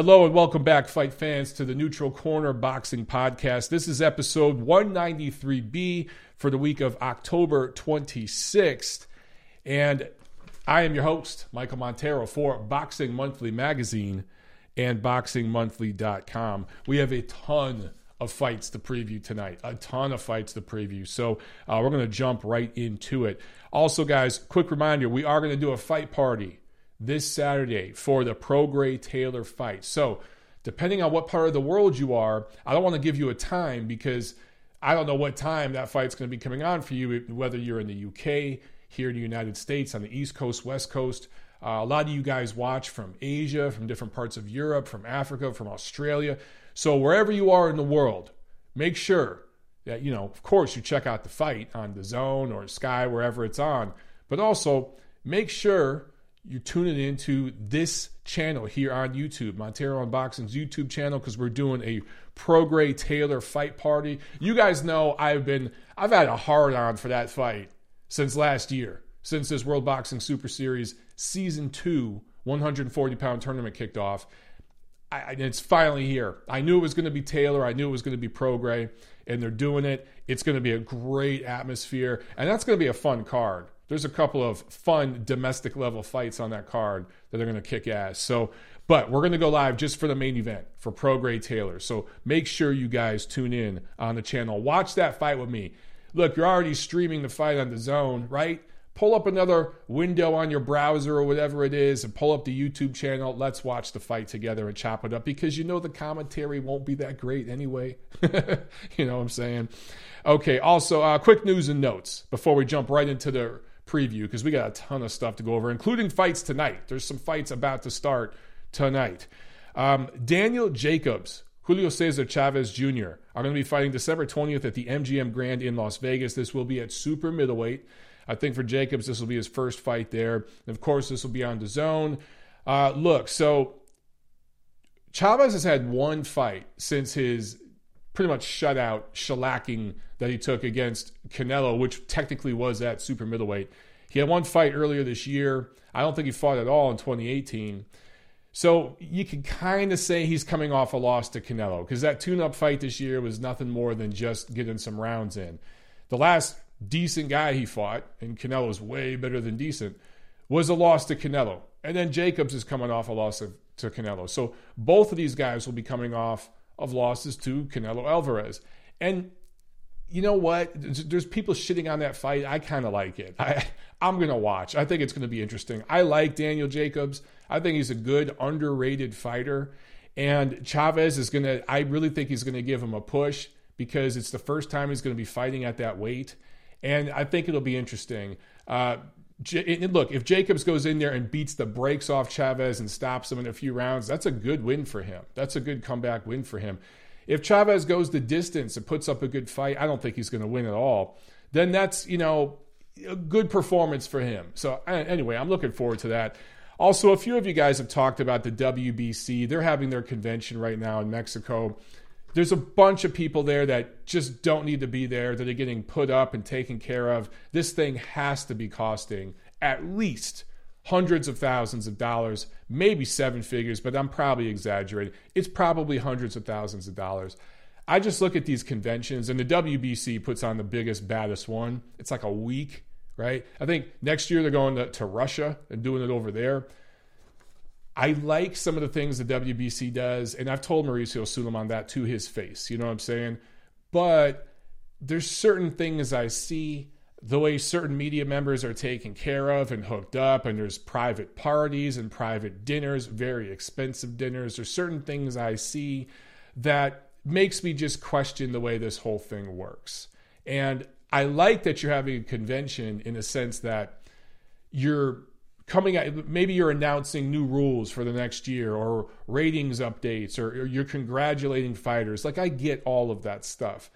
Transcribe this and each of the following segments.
Hello and welcome back, fight fans, to the Neutral Corner Boxing Podcast. This is episode 193B for the week of October 26th. And I am your host, Michael Montero, for Boxing Monthly Magazine and BoxingMonthly.com. We have a ton of fights to preview tonight, a ton of fights to preview. So uh, we're going to jump right into it. Also, guys, quick reminder we are going to do a fight party this Saturday for the Prograis Taylor fight. So, depending on what part of the world you are, I don't want to give you a time because I don't know what time that fight's going to be coming on for you, whether you're in the UK, here in the United States, on the East Coast, West Coast. Uh, a lot of you guys watch from Asia, from different parts of Europe, from Africa, from Australia. So, wherever you are in the world, make sure that, you know, of course, you check out the fight on DAZN or Sky, wherever it's on, but also make sure you're tuning into this channel here on YouTube, Montero on Boxing's YouTube channel, because we're doing a Prograis Taylor fight party. You guys know I've been I've had a hard on for that fight since last year, since this World Boxing Super Series season two 140 pound tournament kicked off. I, it's finally here. I knew it was going to be Taylor. I knew it was going to be Prograis, and they're doing it. It's going to be a great atmosphere, and that's going to be a fun card there's a couple of fun domestic level fights on that card that are going to kick ass. So, but we're going to go live just for the main event for Prograis Taylor. So make sure you guys tune in on the channel. Watch that fight with me. Look, you're already streaming the fight on DAZN, right? Pull up another window on your browser or whatever it is and pull up the YouTube channel. Let's watch the fight together and chop it up because you know the commentary won't be that great anyway. you know what I'm saying? Okay, also, uh, quick news and notes before we jump right into the preview because we got a ton of stuff to go over, including fights tonight. There's some fights about to start tonight. Um, Daniel Jacobs, Julio Cesar Chavez Jr. are going to be fighting December 20th at the MGM Grand in Las Vegas. This will be at super middleweight. I think for Jacobs, this will be his first fight there. And of course, this will be on DAZN. Uh, look, so Chavez has had one fight since his pretty much shutout, shellacking that he took against Canelo, which technically was at super middleweight. He had one fight earlier this year. I don't think he fought at all in 2018. So you can kind of say he's coming off a loss to Canelo because that tune up fight this year was nothing more than just getting some rounds in. The last decent guy he fought, and Canelo's way better than decent, was a loss to Canelo. And then Jacobs is coming off a loss of, to Canelo. So both of these guys will be coming off of losses to Canelo Alvarez. And you know what? There's people shitting on that fight. I kind of like it. I, I'm going to watch. I think it's going to be interesting. I like Daniel Jacobs. I think he's a good, underrated fighter. And Chavez is going to, I really think he's going to give him a push because it's the first time he's going to be fighting at that weight. And I think it'll be interesting. Uh, look, if Jacobs goes in there and beats the brakes off Chavez and stops him in a few rounds, that's a good win for him. That's a good comeback win for him. If Chavez goes the distance and puts up a good fight, I don't think he's going to win at all. Then that's, you know, a good performance for him. So, anyway, I'm looking forward to that. Also, a few of you guys have talked about the WBC. They're having their convention right now in Mexico there's a bunch of people there that just don't need to be there that are getting put up and taken care of. This thing has to be costing at least hundreds of thousands of dollars, maybe seven figures, but I'm probably exaggerating. It's probably hundreds of thousands of dollars. I just look at these conventions, and the WBC puts on the biggest, baddest one. It's like a week, right? I think next year they're going to, to Russia and doing it over there. I like some of the things the WBC does, and I've told Mauricio Sulaiman that to his face. You know what I'm saying? But there's certain things I see the way certain media members are taken care of and hooked up, and there's private parties and private dinners, very expensive dinners. There's certain things I see that makes me just question the way this whole thing works. And I like that you're having a convention in a sense that you're coming out maybe you're announcing new rules for the next year or ratings updates or, or, you're congratulating fighters. Like i get all of that stuff.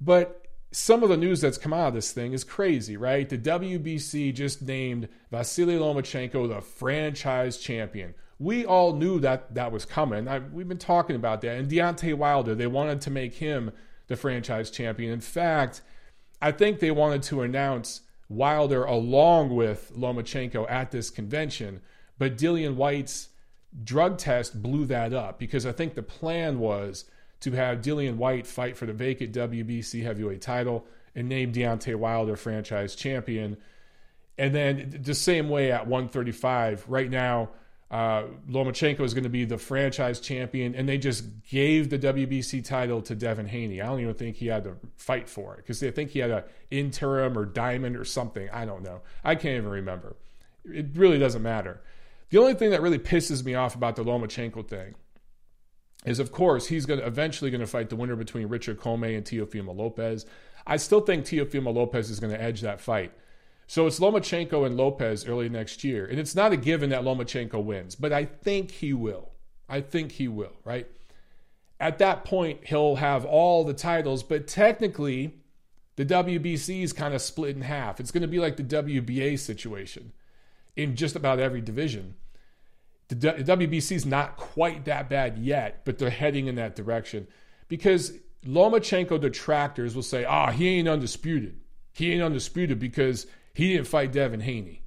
But some of the news that's come out of this thing is crazy right? The wbc just named vasily lomachenko the franchise champion. We all knew that that was coming. I, we've been talking about that. And Deontay wilder they wanted to make him the franchise champion. In fact i think they wanted to announce Wilder along with Lomachenko at this convention. But Dillian Whyte's drug test blew that up because I think the plan was to have Dillian Whyte fight for the vacant WBC heavyweight title and name Deontay Wilder franchise champion. And then the same way at 135, right now, uh, Lomachenko is going to be the franchise champion, and they just gave the WBC title to Devin Haney. I don't even think he had to fight for it because they think he had an interim or diamond or something. I don't know. I can't even remember. It really doesn't matter. The only thing that really pisses me off about the Lomachenko thing is, of course, he's going to eventually going to fight the winner between Richard Commey and Teofimo Lopez. I still think Teofimo Lopez is going to edge that fight. So it's Lomachenko and Lopez early next year. And it's not a given that Lomachenko wins, but I think he will. I think he will, right? At that point, he'll have all the titles, but technically, the WBC is kind of split in half. It's going to be like the WBA situation in just about every division. The WBC is not quite that bad yet, but they're heading in that direction because Lomachenko detractors will say, ah, oh, he ain't undisputed. He ain't undisputed because he didn't fight Devin Haney.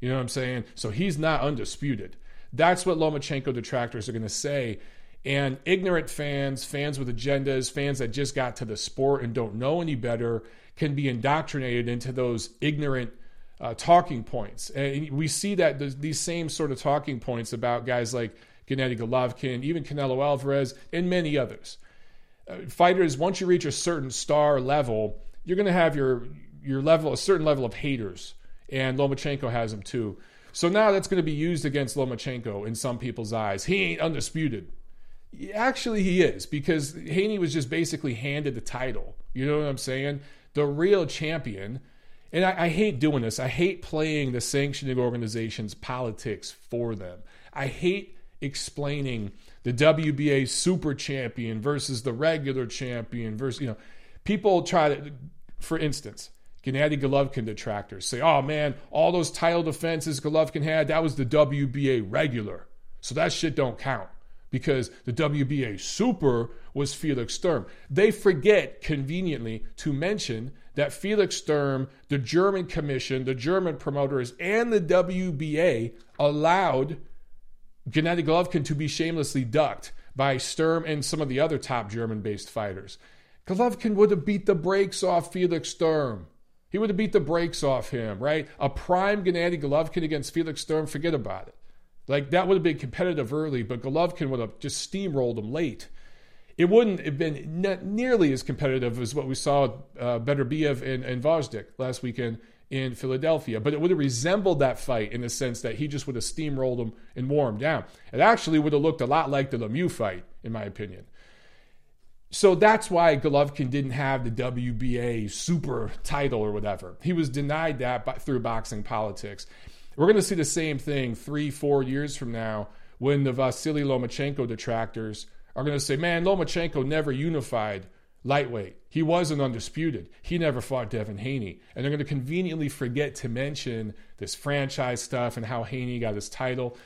You know what I'm saying? So he's not undisputed. That's what Lomachenko detractors are going to say. And ignorant fans, fans with agendas, fans that just got to the sport and don't know any better can be indoctrinated into those ignorant uh, talking points. And we see that these same sort of talking points about guys like Gennady Golovkin, even Canelo Alvarez, and many others. Uh, fighters, once you reach a certain star level, you're going to have your your level, a certain level of haters, and Lomachenko has them too. So now that's going to be used against Lomachenko in some people's eyes. He ain't undisputed. Actually, he is because Haney was just basically handed the title. You know what I'm saying? The real champion. And I, I hate doing this. I hate playing the sanctioning organization's politics for them. I hate explaining the WBA super champion versus the regular champion versus, you know, people try to, for instance, Gennady Golovkin detractors say, oh man, all those title defenses Golovkin had, that was the WBA regular. So that shit don't count because the WBA super was Felix Sturm. They forget conveniently to mention that Felix Sturm, the German commission, the German promoters, and the WBA allowed Gennady Golovkin to be shamelessly ducked by Sturm and some of the other top German based fighters. Golovkin would have beat the brakes off Felix Sturm. He would have beat the brakes off him, right? A prime Gennady Golovkin against Felix Sturm, forget about it. Like that would have been competitive early, but Golovkin would have just steamrolled him late. It wouldn't have been ne- nearly as competitive as what we saw uh, Beterbiev and, and Gvozdyk last weekend in Philadelphia, but it would have resembled that fight in the sense that he just would have steamrolled him and wore him down. It actually would have looked a lot like the Lemieux fight, in my opinion. So that's why Golovkin didn't have the WBA super title or whatever. He was denied that by, through boxing politics. We're going to see the same thing three, four years from now when the Vasily Lomachenko detractors are going to say, man, Lomachenko never unified lightweight. He wasn't undisputed. He never fought Devin Haney. And they're going to conveniently forget to mention this franchise stuff and how Haney got his title.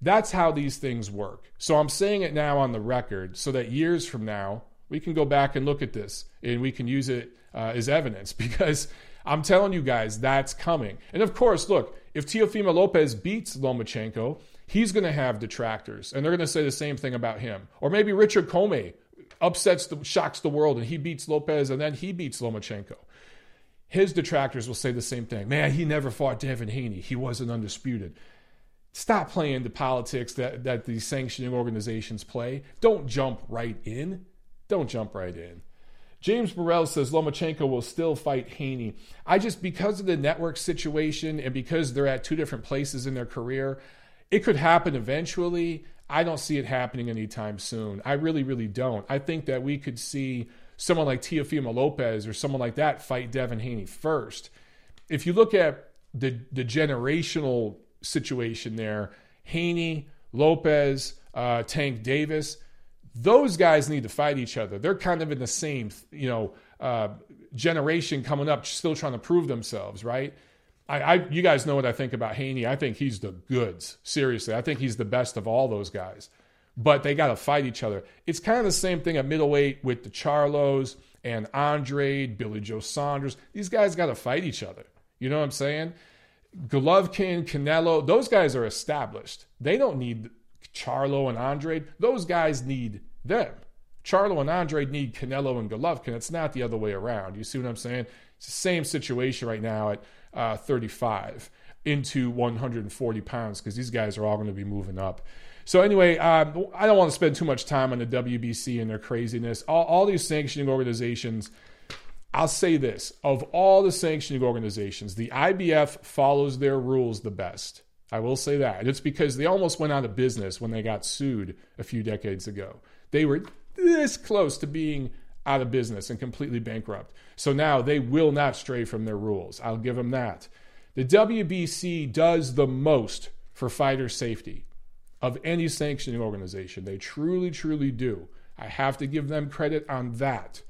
That's how these things work. So I'm saying it now on the record so that years from now, we can go back and look at this and we can use it uh, as evidence because I'm telling you guys that's coming. And of course, look, if Teofimo Lopez beats Lomachenko, he's going to have detractors and they're going to say the same thing about him. Or maybe Richard Commey upsets the shocks the world and he beats Lopez and then he beats Lomachenko. His detractors will say the same thing. Man, he never fought Devin Haney. He wasn't undisputed. Stop playing the politics that, that these sanctioning organizations play. Don't jump right in. Don't jump right in. James Burrell says Lomachenko will still fight Haney. I just, because of the network situation and because they're at two different places in their career, it could happen eventually. I don't see it happening anytime soon. I really, really don't. I think that we could see someone like Teofimo Lopez or someone like that fight Devin Haney first. If you look at the, the generational situation there, Haney, Lopez, uh, Tank Davis, those guys need to fight each other. They're kind of in the same, you know, uh, generation coming up, still trying to prove themselves, right? I, I, you guys know what I think about Haney. I think he's the goods. Seriously, I think he's the best of all those guys. But they got to fight each other. It's kind of the same thing at middleweight with the Charlos and Andre, Billy Joe Saunders. These guys got to fight each other. You know what I'm saying? Golovkin, Canelo, those guys are established. They don't need Charlo and Andrade, those guys need them. Charlo and Andrade need Canelo and Golovkin. It's not the other way around. You see what I'm saying? It's the same situation right now at uh, 35 into 140 pounds because these guys are all going to be moving up. So anyway, um, I don't want to spend too much time on the WBC and their craziness. All, all these sanctioning organizations. I'll say this: of all the sanctioning organizations, the IBF follows their rules the best. I will say that. It's because they almost went out of business when they got sued a few decades ago. They were this close to being out of business and completely bankrupt. So now they will not stray from their rules. I'll give them that. The WBC does the most for fighter safety of any sanctioning organization. They truly, truly do. I have to give them credit on that.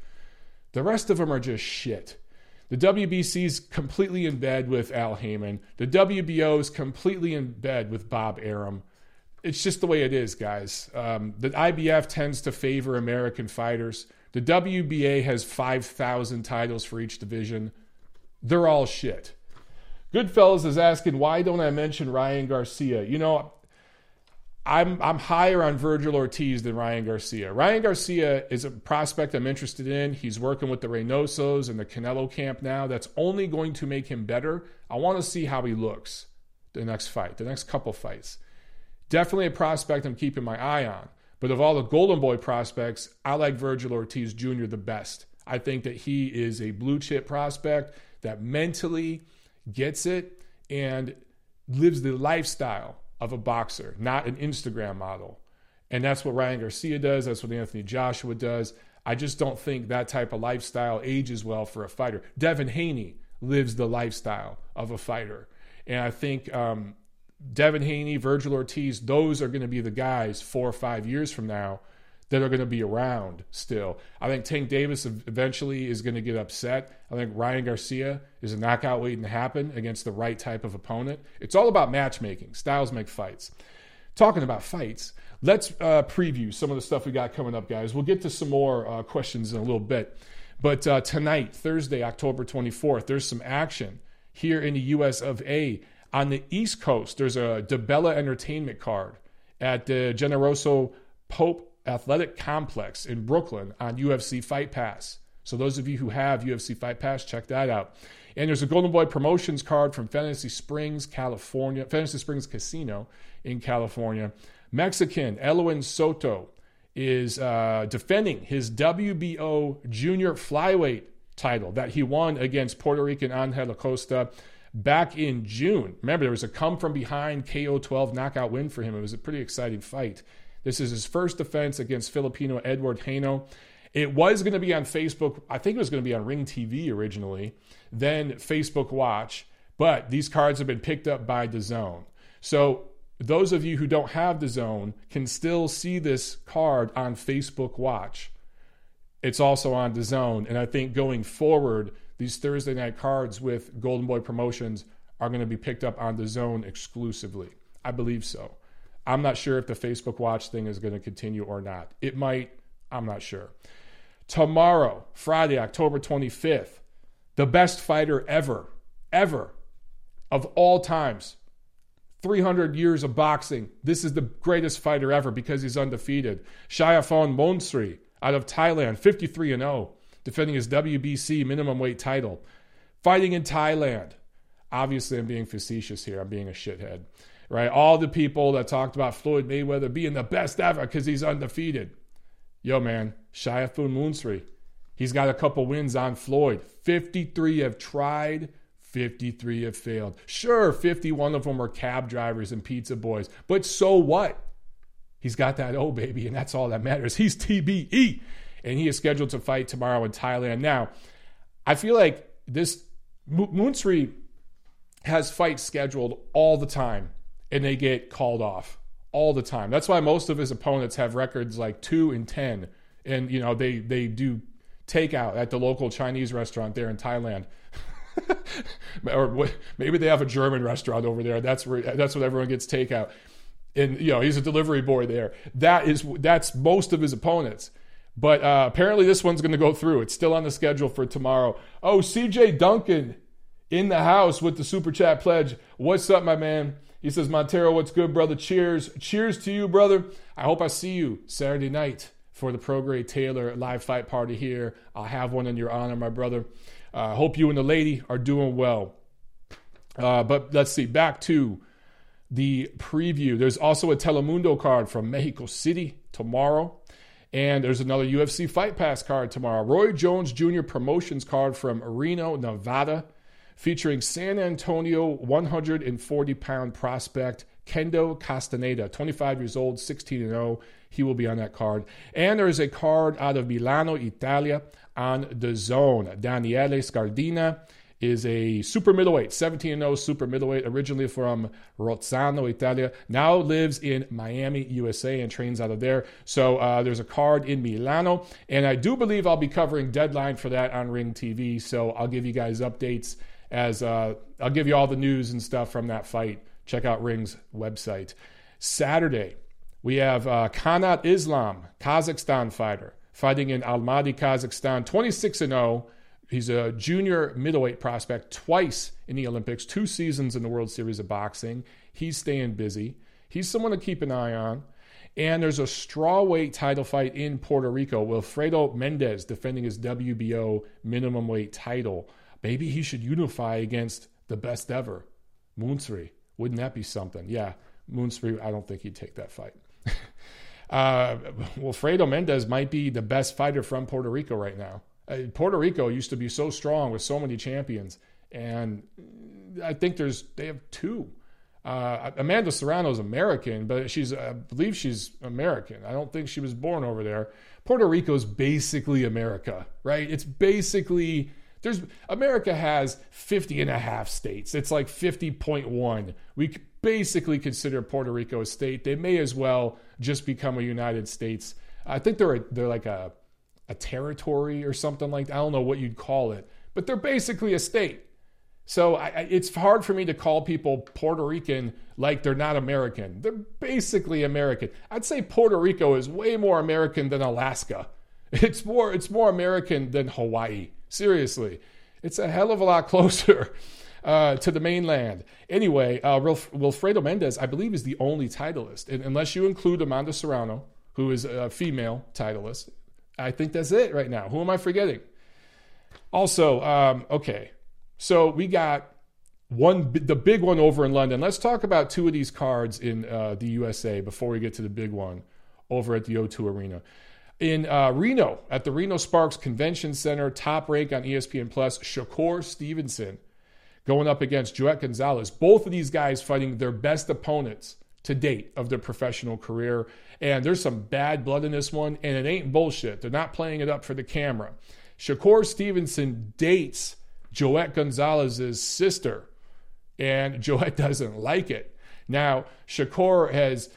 The rest of them are just shit. The WBC is completely in bed with Al Haymon. The WBO is completely in bed with Bob Arum. It's just the way it is, guys. Um, the IBF tends to favor American fighters. The WBA has 5,000 titles for each division. They're all shit. Goodfellas is asking, why don't I mention Ryan Garcia? You know, I'm I'm higher on Vergil Ortiz than Ryan Garcia. Ryan Garcia is a prospect I'm interested in. He's working with the Reynosos and the Canelo camp now. That's only going to make him better. I want to see how he looks the next fight, the next couple fights. Definitely a prospect I'm keeping my eye on. But of all the Golden Boy prospects, I like Vergil Ortiz Jr. the best. I think that he is a blue chip prospect that mentally gets it and lives the lifestyle of a boxer, not an Instagram model. And that's what Ryan Garcia does. That's what Anthony Joshua does. I just don't think that type of lifestyle ages well for a fighter. Devin Haney lives the lifestyle of a fighter. And I think um, Devin Haney, Vergil Ortiz, those are going to be the guys four or five years from now that are going to be around still. I think Tank Davis eventually is going to get upset. I think Ryan Garcia is a knockout waiting to happen against the right type of opponent. It's all about matchmaking. Styles make fights. Talking about fights, let's uh, preview some of the stuff we got coming up, guys. We'll get to some more uh, questions in a little bit. But uh, tonight, Thursday, October 24th, there's some action here in the US of A. On the East Coast, there's a DiBella Entertainment card at the Generoso Pope Athletic Complex in Brooklyn on UFC Fight Pass. So those of you who have UFC Fight Pass, check that out. And there's a Golden Boy promotions card from Fantasy Springs, California, Fantasy Springs Casino in California. Mexican Elwin Soto is uh, defending his WBO junior flyweight title that he won against Puerto Rican Angel Acosta back in June. Remember, there was a come from behind KO 12 knockout win for him. It was a pretty exciting fight. This is his first defense against Filipino Edward Heno. It was going to be on Facebook. I think it was going to be on Ring TV originally, then Facebook Watch. But these cards have been picked up by DAZN. So those of you who don't have DAZN can still see this card on Facebook Watch. It's also on DAZN. And I think going forward, these Thursday night cards with Golden Boy Promotions are going to be picked up on DAZN exclusively. I believe so. I'm not sure if the Facebook Watch thing is going to continue or not. It might. I'm not sure. Tomorrow, Friday, October 25th, the best fighter ever, ever, of all times. 300 years of boxing. This is the greatest fighter ever because he's undefeated. Saiyaphon Moonsri out of Thailand, 53 and 0, defending his WBC minimum weight title. Fighting in Thailand. Obviously, I'm being facetious here. I'm being a shithead right? All the people that talked about Floyd Mayweather being the best ever because he's undefeated. Yo, man, Saiyaphon Moonsri, he's got a couple wins on Floyd. 53 have tried, 53 have failed. Sure, 51 of them are cab drivers and pizza boys, but so what? He's got that O, baby, and that's all that matters. He's TBE, and he is scheduled to fight tomorrow in Thailand. Now, I feel like this Moonsri has fights scheduled all the time and they get called off all the time. That's why most of his opponents have records like 2 and 10 and you know they they do takeout at the local Chinese restaurant there in Thailand. or maybe they have a German restaurant over there. That's where that's what everyone gets takeout. And you know, he's a delivery boy there. That is that's most of his opponents. But uh, apparently this one's going to go through. It's still on the schedule for tomorrow. Oh, CJ Duncan in the house with the super chat pledge. What's up, my man? He says, Montero, what's good, brother? Cheers. Cheers to you, brother. I hope I see you Saturday night for the Prograis Taylor live fight party here. I'll have one in your honor, my brother. I uh, hope you and the lady are doing well. Uh, but let's see, back to the preview. There's also a Telemundo card from Mexico City tomorrow. And there's another UFC Fight Pass card tomorrow. Roy Jones Jr. promotions card from Reno, Nevada, featuring San Antonio 140 pound prospect Kendo Castaneda, 25 years old, 16 0. He will be on that card. And there is a card out of Milano, Italia on DAZN. Daniele Scardina is a super middleweight, 17 0 super middleweight, originally from Rozzano, Italia. Now lives in Miami, USA, and trains out of there. So uh, there's a card in Milano, and I do believe I'll be covering deadline for that on Ring TV. So I'll give you guys updates as uh, I'll give you all the news and stuff from that fight. Check out Ring's website. Saturday, we have uh, Kanat Islam, Kazakhstan fighter, fighting in Almaty, Kazakhstan, 26 0 He's a junior middleweight prospect twice in the Olympics, two seasons in the World Series of Boxing. He's staying busy. He's someone to keep an eye on. And there's a strawweight title fight in Puerto Rico. Wilfredo Mendez defending his WBO minimum weight title. Maybe he should unify against the best ever, Moonsri. Wouldn't that be something? Yeah, Moonsri, I don't think he'd take that fight. uh, Wilfredo Mendez might be the best fighter from Puerto Rico right now. Uh, Puerto Rico used to be so strong with so many champions, and I think there's they have two. Uh, Amanda Serrano is American, but she's I believe she's American. I don't think she was born over there. Puerto Rico is basically America, right? It's basically there's America has 50 and a half states. It's like 50.1. We basically consider Puerto Rico a state. They may as well just become a United States. I think they're a, they're like a a territory or something like that. I don't know what you'd call it, but they're basically a state. So I, it's hard for me to call people Puerto Rican like they're not American. They're basically American. I'd say Puerto Rico is way more American than Alaska. It's more it's more American than Hawaii. Seriously, it's a hell of a lot closer. Uh, to the mainland. Anyway, uh, Wilfredo Mendez, I believe, is the only titleist, and unless you include Amanda Serrano, who is a female titleist. I think that's it right now. Who am I forgetting? Also, um, okay, so we got one, the big one over in London. Let's talk about two of these cards in uh, the USA before we get to the big one over at the O2 Arena. In uh, Reno, at the Reno Sparks Convention Center, top rank on ESPN Plus, Shakur Stevenson going up against Joet Gonzalez. Both of these guys fighting their best opponents to date of their professional career. And there's some bad blood in this one, and it ain't bullshit. They're not playing it up for the camera. Shakur Stevenson dates Joet Gonzalez's sister, and Joet doesn't like it. Now, Shakur has,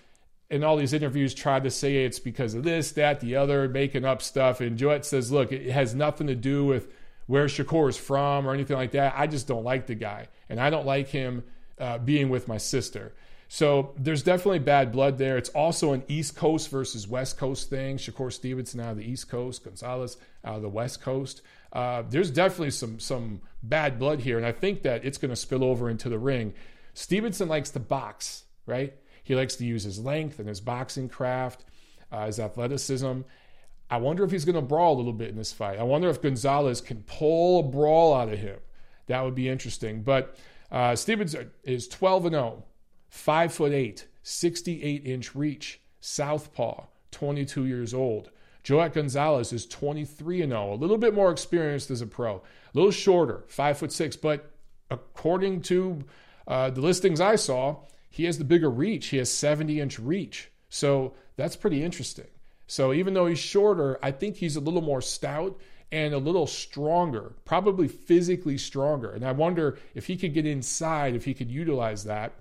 in all these interviews, tried to say it's because of this, that, the other, making up stuff. And Joet says, look, it has nothing to do with where Shakur is from or anything like that. I just don't like the guy, and I don't like him uh, being with my sister. So there's definitely bad blood there. It's also an East Coast versus West Coast thing. Shakur Stevenson out of the East Coast, Gonzalez out of the West Coast. Uh, there's definitely some some bad blood here, and I think that it's going to spill over into the ring. Stevenson likes to box, right? He likes to use his length and his boxing craft, uh, his athleticism. I wonder if he's going to brawl a little bit in this fight. I wonder if Gonzalez can pull a brawl out of him. That would be interesting. But uh, Stevenson is 12 and 0 Five foot eight, 68 inch reach, southpaw, 22 years old. Joet Gonzalez is 23 and 0, a little bit more experienced as a pro, a little shorter, five foot six, but according to uh, the listings I saw, he has the bigger reach. He has 70 inch reach. So that's pretty interesting. So even though he's shorter, I think he's a little more stout and a little stronger, probably physically stronger. And I wonder if he could get inside, if he could utilize that.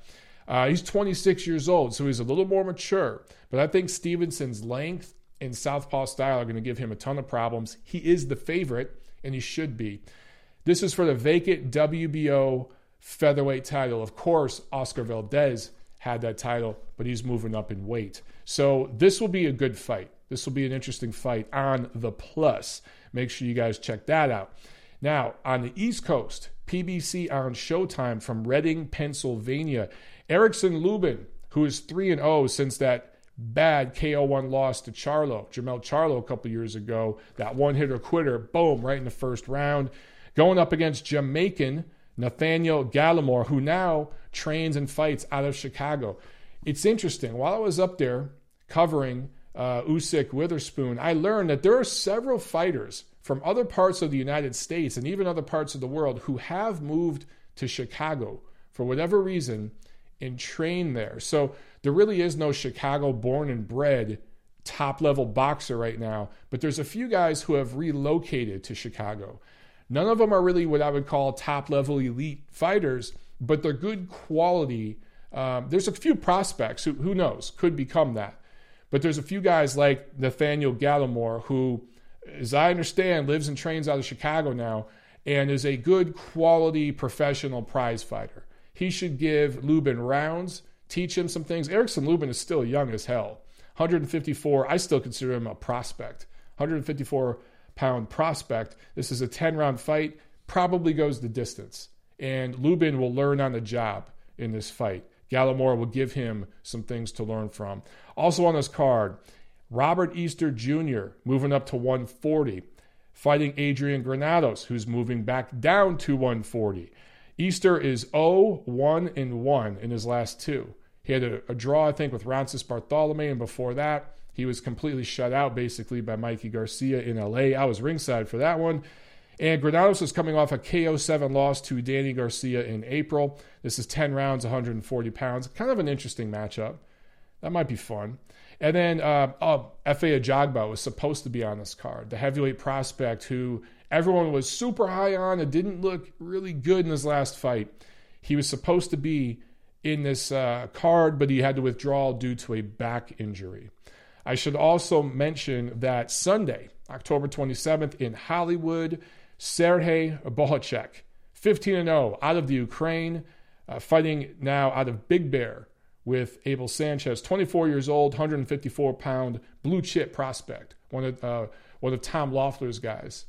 Uh, he's 26 years old, so he's a little more mature. But I think Stevenson's length and southpaw style are going to give him a ton of problems. He is the favorite, and he should be. This is for the vacant WBO featherweight title. Of course, Oscar Valdez had that title, but he's moving up in weight. So this will be a good fight. This will be an interesting fight on the plus. Make sure you guys check that out. Now, on the East Coast, PBC on Showtime from Reading, Pennsylvania Erickson Lubin, who is 3 and 0 since that bad KO1 loss to Charlo, Jermell Charlo a couple years ago. That one hitter quitter, boom, right in the first round. Going up against Jamaican Nathaniel Gallimore, who now trains and fights out of Chicago. It's interesting. While I was up there covering uh, Usyk Witherspoon, I learned that there are several fighters from other parts of the United States and even other parts of the world who have moved to Chicago for whatever reason and train there. So there really is no Chicago born and bred top level boxer right now, but there's a few guys who have relocated to Chicago. None of them are really what I would call top level elite fighters, but they're good quality. Um, there's a few prospects who, who knows, could become that. But there's a few guys like Nathaniel Gallimore, who, as I understand, lives and trains out of Chicago now and is a good quality professional prize fighter. He should give Lubin rounds teach him some things. Erickson Lubin is still young as hell. 154, I still consider him a prospect. 154 pound prospect. This is a 10 round fight, probably goes the distance. And Lubin will learn on the job in this fight. Gallimore will give him some things to learn from. Also on this card, Robert Easter Jr. moving up to 140, fighting Adrian Granados, who's moving back down to 140. Easter is 0 1 and 1 in his last two. He had a, a draw, I think, with Rances Barthelemy, and before that, he was completely shut out basically by Mikey Garcia in LA. I was ringside for that one. And Granados is coming off a KO 7 loss to Danny Garcia in April. This is 10 rounds, 140 pounds. Kind of an interesting matchup. That might be fun. And then uh, oh, Efe Ajagba was supposed to be on this card, the heavyweight prospect who everyone was super high on. It didn't look really good in his last fight. He was supposed to be in this uh, card, but he had to withdraw due to a back injury. I should also mention that Sunday, October 27th, in Hollywood, Sergey Bohachuk, 15 0, out of the Ukraine, uh, fighting now out of Big Bear with Abel Sanchez, 24 years old, 154 pound blue chip prospect, one of, uh, one of Tom Loeffler's guys.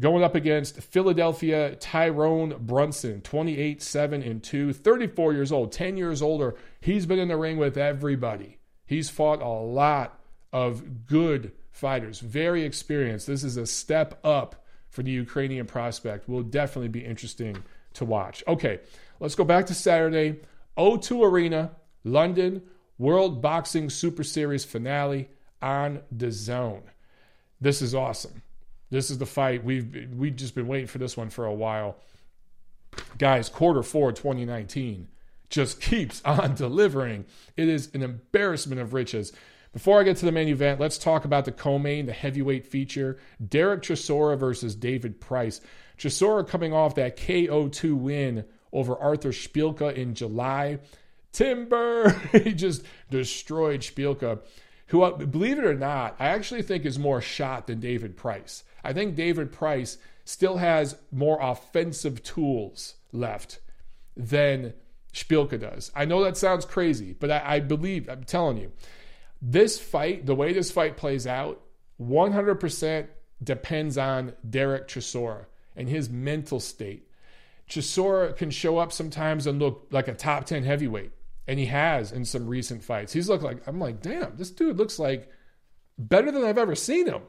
Going up against Philadelphia Tyrone Brunson, 28 7 and 2, 34 years old, 10 years older. He's been in the ring with everybody. He's fought a lot of good fighters, very experienced. This is a step up for the Ukrainian prospect. Will definitely be interesting to watch. Okay, let's go back to Saturday. O2 Arena, London, World Boxing Super Series finale on DAZN. This is awesome. This is the fight we've we've just been waiting for this one for a while. Guys, quarter four 2019 just keeps on delivering. It is an embarrassment of riches. Before I get to the main event, let's talk about the co-main, the heavyweight feature. Derek Chisora versus David Price. Chisora coming off that KO2 win over Artur Szpilka in July. Timber, he just destroyed Spielka, who, uh, believe it or not, I actually think is more shot than David Price. I think David Price still has more offensive tools left than Szpilka does. I know that sounds crazy, but I, I believe, I'm telling you, this fight, the way this fight plays out, 100% depends on Derek Chisora and his mental state. Chisora can show up sometimes and look like a top 10 heavyweight, and he has in some recent fights. He's looked like, I'm like, damn, this dude looks like better than I've ever seen him.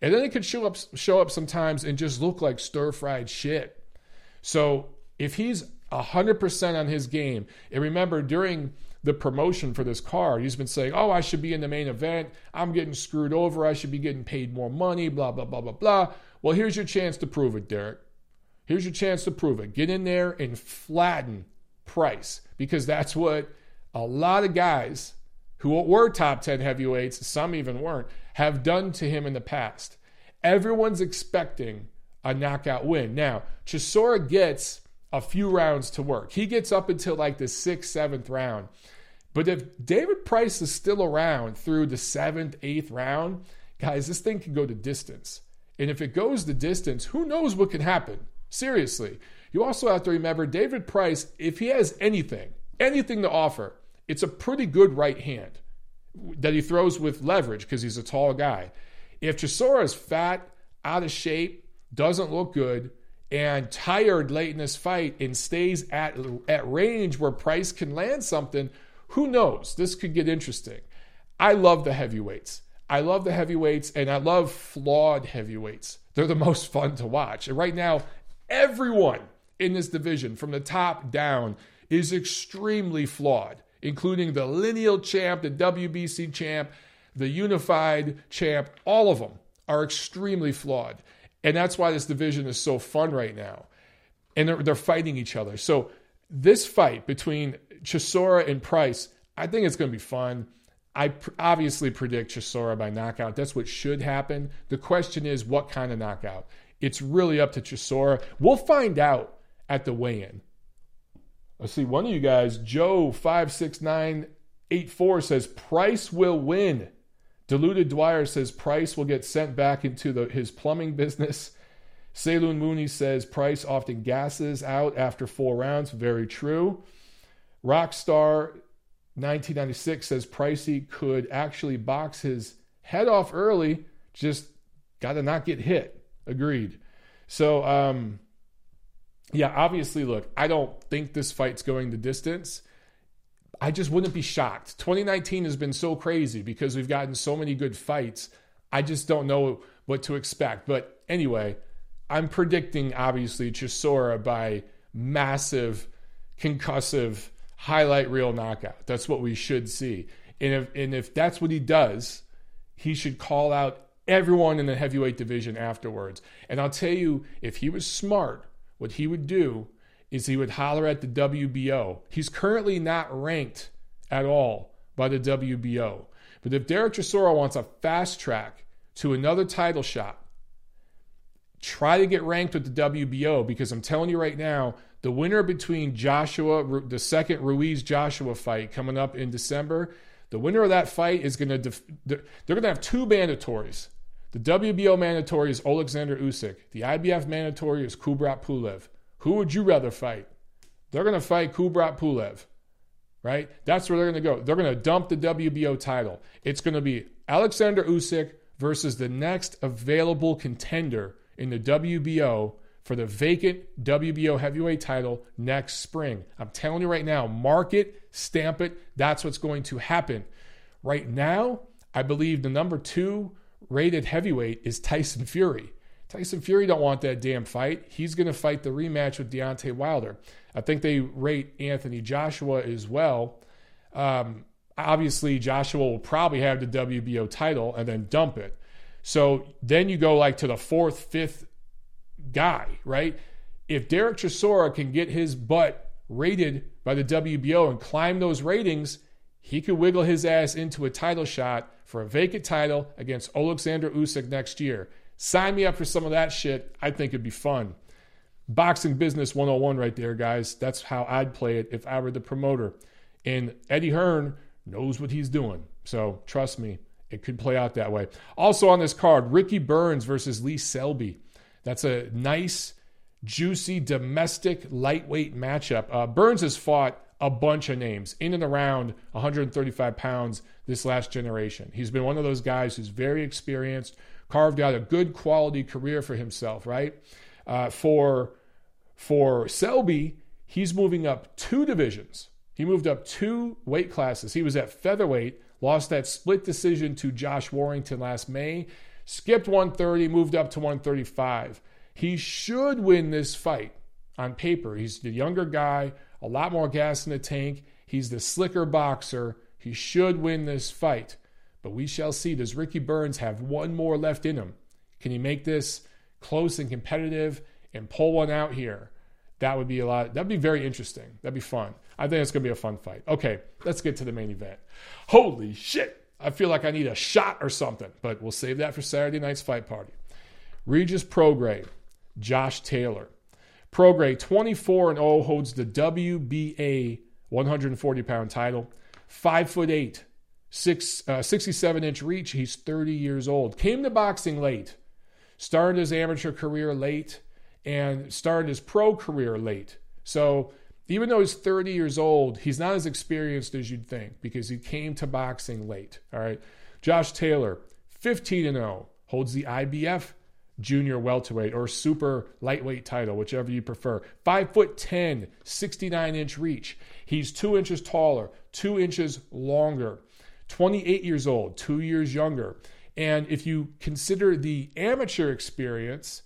And then he could show up show up sometimes and just look like stir fried shit. So if he's 100% on his game, and remember during the promotion for this card, he's been saying, oh, I should be in the main event. I'm getting screwed over. I should be getting paid more money, blah, blah, blah, blah, blah. Well, here's your chance to prove it, Derek. Here's your chance to prove it. Get in there and flatten Price because that's what a lot of guys who were top 10 heavyweights, some even weren't, have done to him in the past. Everyone's expecting a knockout win. Now, Chisora gets a few rounds to work. He gets up until like the sixth, seventh round. But if David Price is still around through the seventh, eighth round, guys, this thing can go to distance. And if it goes the distance, who knows what can happen? Seriously. You also have to remember David Price, if he has anything, anything to offer, it's a pretty good right hand that he throws with leverage because he's a tall guy. If Chisora is fat, out of shape, doesn't look good, and tired late in this fight and stays at, at range where Price can land something, who knows? This could get interesting. I love the heavyweights. I love the heavyweights and I love flawed heavyweights. They're the most fun to watch. And right now, everyone in this division from the top down is extremely flawed, including the lineal champ, the WBC champ, the unified champ, all of them are extremely flawed. And that's why this division is so fun right now. And they're, they're fighting each other. So this fight between Chisora and Price, I think it's going to be fun. I pr- obviously predict Chisora by knockout. That's what should happen. The question is, what kind of knockout? It's really up to Chisora. We'll find out at the weigh-in. Let's see. One of you guys, Joe five six nine eight four, says Price will win. Diluted Dwyer says Price will get sent back into the, his plumbing business. Saloon Mooney says Price often gasses out after four rounds. Very true. Rockstar 1996 says Pricey could actually box his head off early, just got to not get hit. Agreed. So, um, yeah, obviously, look, I don't think this fight's going the distance. I just wouldn't be shocked. 2019 has been so crazy because we've gotten so many good fights. I just don't know what to expect. But anyway, I'm predicting obviously Chisora by massive concussive highlight reel knockout. That's what we should see. And if and if that's what he does, he should call out everyone in the heavyweight division afterwards. And I'll tell you, if he was smart, what he would do is he would holler at the WBO. He's currently not ranked at all by the WBO. But if Derek Chisora wants a fast track to another title shot, try to get ranked with the WBO because I'm telling you right now, the winner between Joshua, the second Ruiz Joshua fight coming up in December, the winner of that fight is going to, def- they're going to have two mandatories. The WBO mandatory is Alexander Usyk. The IBF mandatory is Kubrat Pulev. Who would you rather fight? They're going to fight Kubrat Pulev, right? That's where they're going to go. They're going to dump the WBO title. It's going to be Alexander Usyk versus the next available contender in the WBO for the vacant WBO heavyweight title next spring. I'm telling you right now, mark it, stamp it. That's what's going to happen. Right now, I believe the number two rated heavyweight is Tyson Fury. Tyson Fury don't want that damn fight. He's going to fight the rematch with Deontay Wilder. I think they rate Anthony Joshua as well. Um, obviously, Joshua will probably have the WBO title and then dump it. So then you go like to the fourth, fifth guy, right? If Derek Chisora can get his butt rated by the WBO and climb those ratings, he could wiggle his ass into a title shot for a vacant title against Alexander Usyk next year. Sign me up for some of that shit. I think it'd be fun. Boxing business 101 right there, guys. That's how I'd play it if I were the promoter. And Eddie Hearn knows what he's doing. So trust me, it could play out that way. Also on this card, Ricky Burns versus Lee Selby. That's a nice, juicy, domestic, lightweight matchup. Uh, Burns has fought a bunch of names in and around 135 pounds this last generation. He's been one of those guys who's very experienced, carved out a good quality career for himself, right? Uh, for, for Selby, he's moving up two divisions. He moved up two weight classes. He was at featherweight, lost that split decision to Josh Warrington last May skipped 130, moved up to 135. He should win this fight on paper. He's the younger guy, a lot more gas in the tank. He's the slicker boxer. He should win this fight. But we shall see. Does Ricky Burns have one more left in him? Can he make this close and competitive and pull one out here? That would be a lot. That'd be very interesting. That'd be fun. I think it's going to be a fun fight. Okay, let's get to the main event. Holy shit. I feel like I need a shot or something, but we'll save that for Saturday night's fight party. Regis Prograis, Josh Taylor. Prograis, 24 and 0, holds the WBA 140 pound title. Five foot eight, six, uh, 67 inch reach. He's 30 years old. Came to boxing late. Started his amateur career late and started his pro career late. So even though he's 30 years old, he's not as experienced as you'd think because he came to boxing late. All right. Josh Taylor, 15 and 0, holds the IBF junior welterweight or super lightweight title, whichever you prefer. Five foot 10, 69 inch reach. He's two inches taller, two inches longer. 28 years old, two years younger. And if you consider the amateur experience,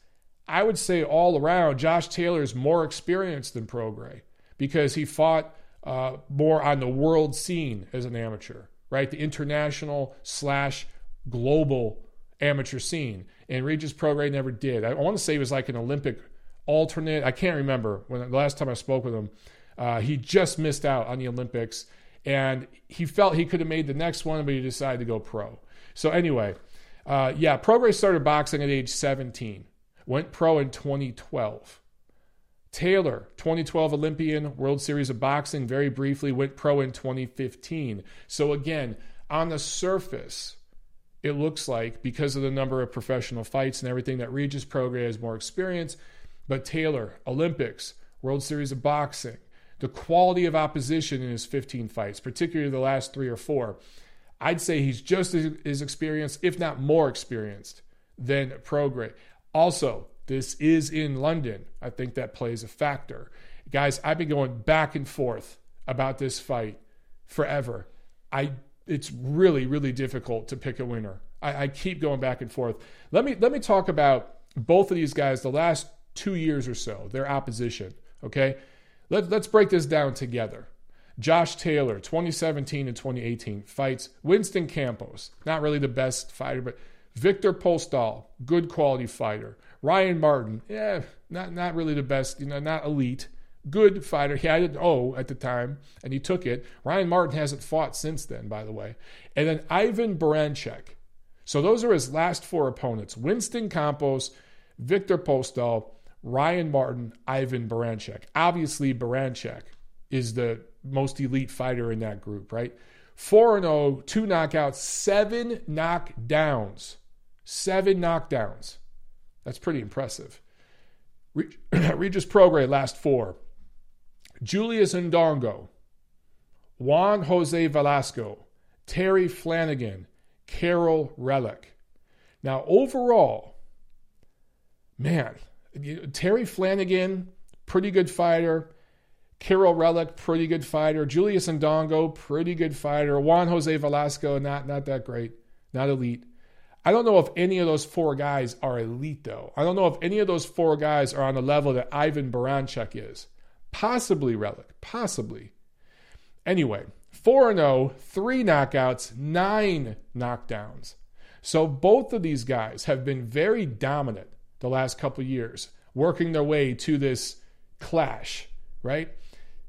I would say all around, Josh Taylor is more experienced than Prograis because he fought uh, more on the world scene as an amateur, right? The international slash global amateur scene. And Regis Prograis never did. I want to say he was like an Olympic alternate. I can't remember when the last time I spoke with him. Uh, he just missed out on the Olympics, and he felt he could have made the next one, but he decided to go pro. So anyway, uh, yeah, Prograis started boxing at age 17, went pro in 2012. Taylor, 2012 Olympian, World Series of Boxing, very briefly, went pro in 2015. So again, on the surface, it looks like because of the number of professional fights and everything that Regis Prograis has more experience. But Taylor, Olympics, World Series of Boxing, the quality of opposition in his 15 fights, particularly the last three or four, I'd say he's just as experienced, if not more experienced, than Prograis. Also, this is in London. I think that plays a factor. Guys, I've been going back and forth about this fight forever. I it's really, really difficult to pick a winner. I, I keep going back and forth. Let me let me talk about both of these guys the last two years or so, their opposition. Okay, Let, let's break this down together. Josh Taylor, 2017 and 2018, fights Winston Campos, not really the best fighter, but Victor Postol, good quality fighter. Ryan Martin, yeah, not not really the best, you know, not elite good fighter. He had an O at the time, and he took it. Ryan Martin hasn't fought since then, by the way. And then Ivan Baranchyk. So those are his last four opponents Winston Campos, Victor Postol, Ryan Martin, Ivan Baranchyk. Obviously, Baranchyk is the most elite fighter in that group, right? 4 0, two knockouts, seven knockdowns. Seven knockdowns. That's pretty impressive. Regis Prograis, last four. Julius Indongo, Juan Jose Velasco, Terry Flanagan, Kiryl Relikh. Now, overall, man, Terry Flanagan, pretty good fighter. Kiryl Relikh, pretty good fighter. Julius Indongo, pretty good fighter. Juan Jose Velasco, not, not that great, not elite. I don't know if any of those four guys are elite, though. I don't know if any of those four guys are on the level that Ivan Baranchyk is. Possibly Relikh. Possibly. Anyway, 4 0, three knockouts, nine knockdowns. So both of these guys have been very dominant the last couple years, working their way to this clash, right?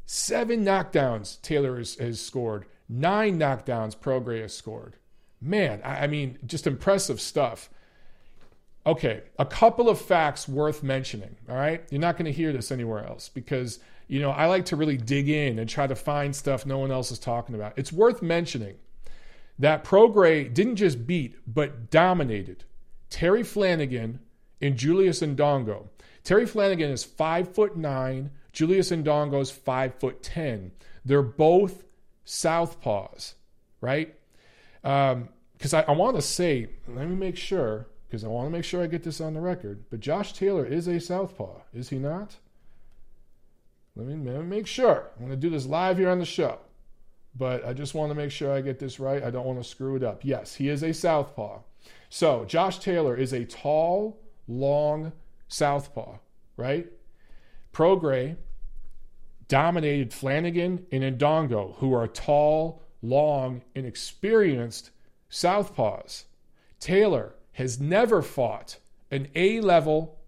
Seven knockdowns Taylor has, has scored, nine knockdowns Prograis has scored. Man, I, I mean, just impressive stuff. Okay, a couple of facts worth mentioning. All right, you're not going to hear this anywhere else because you know, I like to really dig in and try to find stuff no one else is talking about. It's worth mentioning that Prograis didn't just beat, but dominated Terry Flanagan and Julius Indongo. Terry Flanagan is five foot nine. Julius Indongo is five foot ten. They're both southpaws, right? Because um, I, I want to say, let me make sure, because I want to make sure I get this on the record. But Josh Taylor is a southpaw, is he not? Let me, let me make sure. I'm going to do this live here on the show. But I just want to make sure I get this right. I don't want to screw it up. Yes, he is a southpaw. So Josh Taylor is a tall, long southpaw, right? Prograis dominated Flanagan and Ndongo, who are tall, long, and experienced southpaws. Taylor has never fought an A level,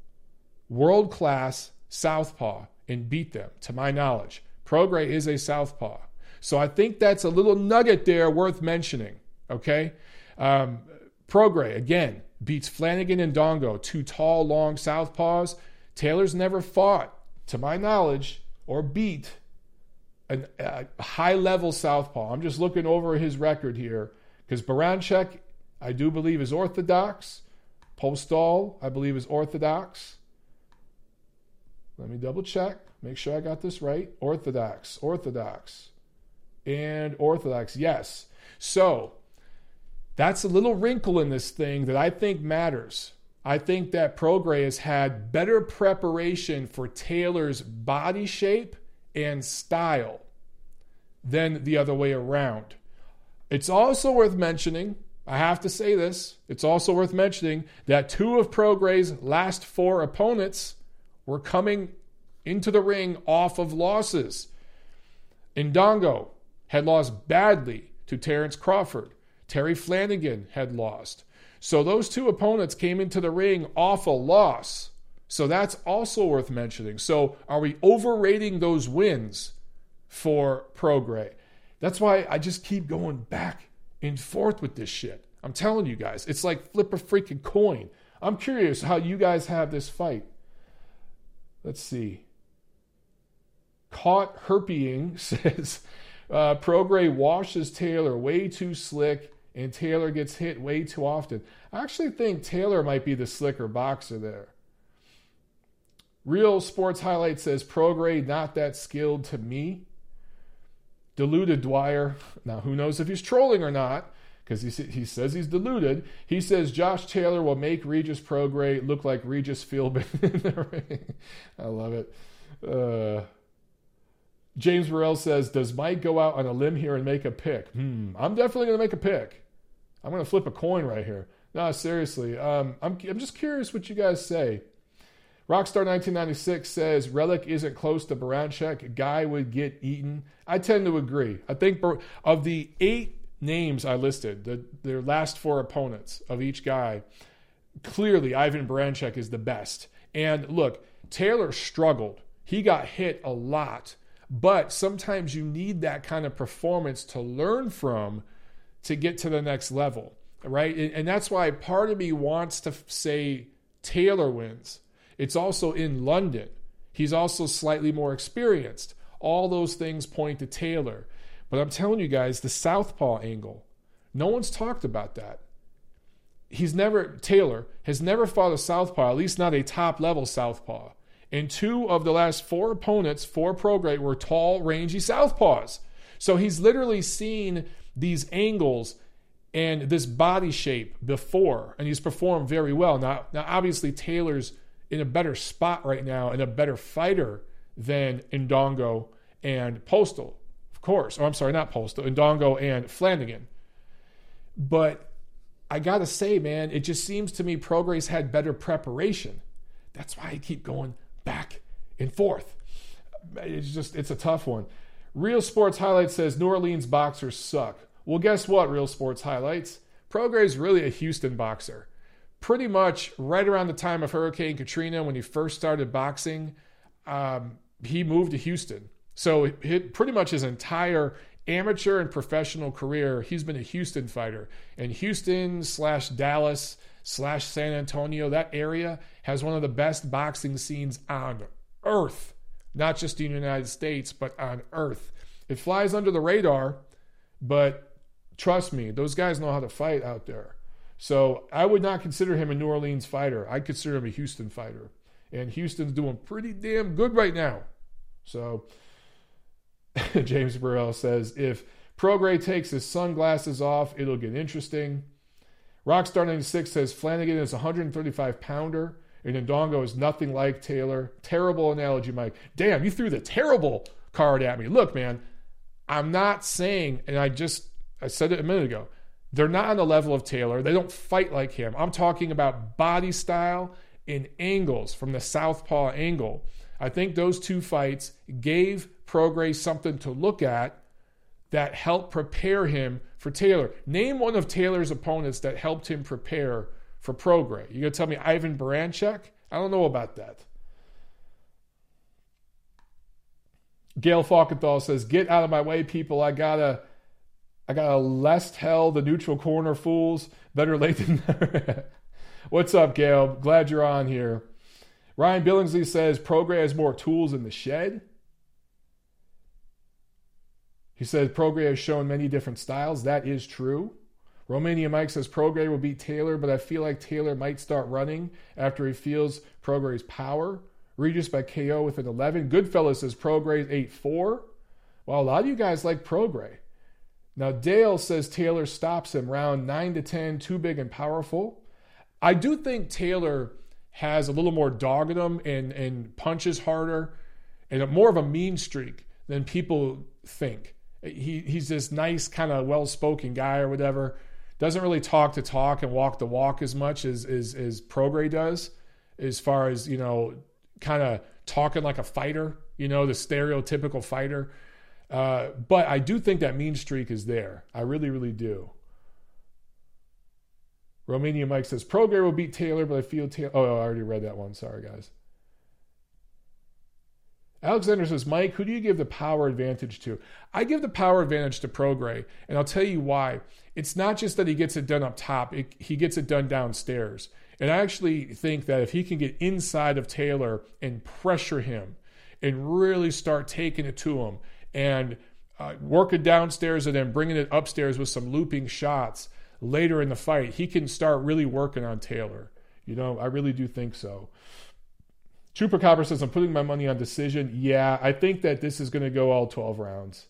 world class southpaw and beat them, to my knowledge. Prograis is a southpaw. So I think that's a little nugget there worth mentioning. Okay? Um, Prograis, again, beats Flanagan and Dongo, two tall, long southpaws. Taylor's never fought, to my knowledge, or beat an, a high level southpaw. I'm just looking over his record here because Baranchyk, I do believe, is orthodox. Postol, I believe, is orthodox. Let me double check. Make sure I got this right. Orthodox, Orthodox, and Orthodox. Yes. So that's a little wrinkle in this thing that I think matters. I think that Prograis has had better preparation for Taylor's body shape and style than the other way around. It's also worth mentioning, I have to say this, it's also worth mentioning that two of Prograis' last four opponents were coming into the ring off of losses. Indongo had lost badly to Terrence Crawford. Terry Flanagan had lost. So those two opponents came into the ring off a loss. So that's also worth mentioning. So are we overrating those wins for Prograis? That's why I just keep going back and forth with this shit. I'm telling you guys, it's like flip a freaking coin. I'm curious how you guys have this fight. Let's see. Caught herpying says uh, Prograis washes Taylor way too slick, and Taylor gets hit way too often. I actually think Taylor might be the slicker boxer there. Real Sports Highlight says Prograis not that skilled to me. Deluded Dwyer. Now, who knows if he's trolling or not? Because he, he says he's deluded. He says Josh Taylor will make Regis Prograis look like Regis Philbin in the ring. I love it. Uh, James Burrell says, Does Mike go out on a limb here and make a pick? Hmm, I'm definitely going to make a pick. I'm going to flip a coin right here. No, seriously. Um, I'm, I'm just curious what you guys say. Rockstar 1996 says Relikh isn't close to Baranchyk. Guy would get eaten. I tend to agree. I think of the eight names I listed, the, their last four opponents of each guy, clearly Ivan Baranchyk is the best. And look, Taylor struggled. He got hit a lot but sometimes you need that kind of performance to learn from to get to the next level, right? And that's why part of me wants to say Taylor wins. It's also in London. He's also slightly more experienced. All those things point to Taylor. But I'm telling you guys, the southpaw angle, no one's talked about that. He's never, Taylor has never fought a southpaw, at least not a top level southpaw. And two of the last four opponents for Prograis were tall, rangy southpaws. So he's literally seen these angles and this body shape before, and he's performed very well. Now, now obviously Taylor's in a better spot right now and a better fighter than Indongo and Postol, of course. Oh, I'm sorry, not Postol, Indongo and Flanagan. But I gotta say, man, it just seems to me Prograis had better preparation. That's why I keep going back and forth. It's just, it's a tough one. Real Sports Highlights says New Orleans boxers suck. Well, guess what, Real Sports Highlights? Prograis is really a Houston boxer. Pretty much right around the time of Hurricane Katrina, when he first started boxing, um, he moved to Houston. So pretty much his entire amateur and professional career, he's been a Houston fighter. And Houston slash Dallas slash San Antonio, that area has one of the best boxing scenes on earth, not just in the United States, but on earth. It flies under the radar, but trust me, those guys know how to fight out there. So I would not consider him a New Orleans fighter. I consider him a Houston fighter. And Houston's doing pretty damn good right now. So James Burrell says if Prograis takes his sunglasses off, it'll get interesting. Rockstar 96 says Flanagan is a 135 pounder and Indongo is nothing like Taylor. Terrible analogy, Mike. Damn, you threw the terrible card at me. Look, man, I'm not saying, and I just I said it a minute ago, they're not on the level of Taylor. They don't fight like him. I'm talking about body style and angles from the southpaw angle. I think those two fights gave Prograis something to look at that helped prepare him for Taylor. Name one of Taylor's opponents that helped him prepare for Prograis. You gonna tell me Ivan Baranchyk? I don't know about that. Gail Falkenthal says, "Get out of my way, people. I gotta, I gotta lest hell the neutral corner fools. Better late than never." What's up, Gail? Glad you're on here. Ryan Billingsley says Prograis has more tools in the shed. He said Prograis has shown many different styles. That is true. Romania Mike says Prograis will beat Taylor, but I feel like Taylor might start running after he feels Prograis' power. Regis by KO with an 11. Goodfellas says Prograis 8 4. Well, a lot of you guys like Prograis. Now, Dale says Taylor stops him round 9 to 10, too big and powerful. I do think Taylor has a little more dog in him and, and punches harder and more of a mean streak than people think. He, he's this nice, kind of well spoken guy or whatever. Doesn't really talk to talk and walk the walk as much as, as, as Prograis does, as far as, you know, kind of talking like a fighter, you know, the stereotypical fighter. Uh, but I do think that mean streak is there. I really, really do. Romania Mike says Prograis will beat Taylor, but I feel Taylor. Oh, I already read that one. Sorry, guys. Alexander says, Mike, who do you give the power advantage to? I give the power advantage to Prograis, and I'll tell you why. It's not just that he gets it done up top, it, he gets it done downstairs. And I actually think that if he can get inside of Taylor and pressure him and really start taking it to him and uh, downstairs and then bringing it upstairs with some looping shots later in the fight, he can start really working on Taylor. You know, I really do think so. Chupacabra says, I'm putting my money on decision. Yeah, I think that this is going to go all 12 rounds.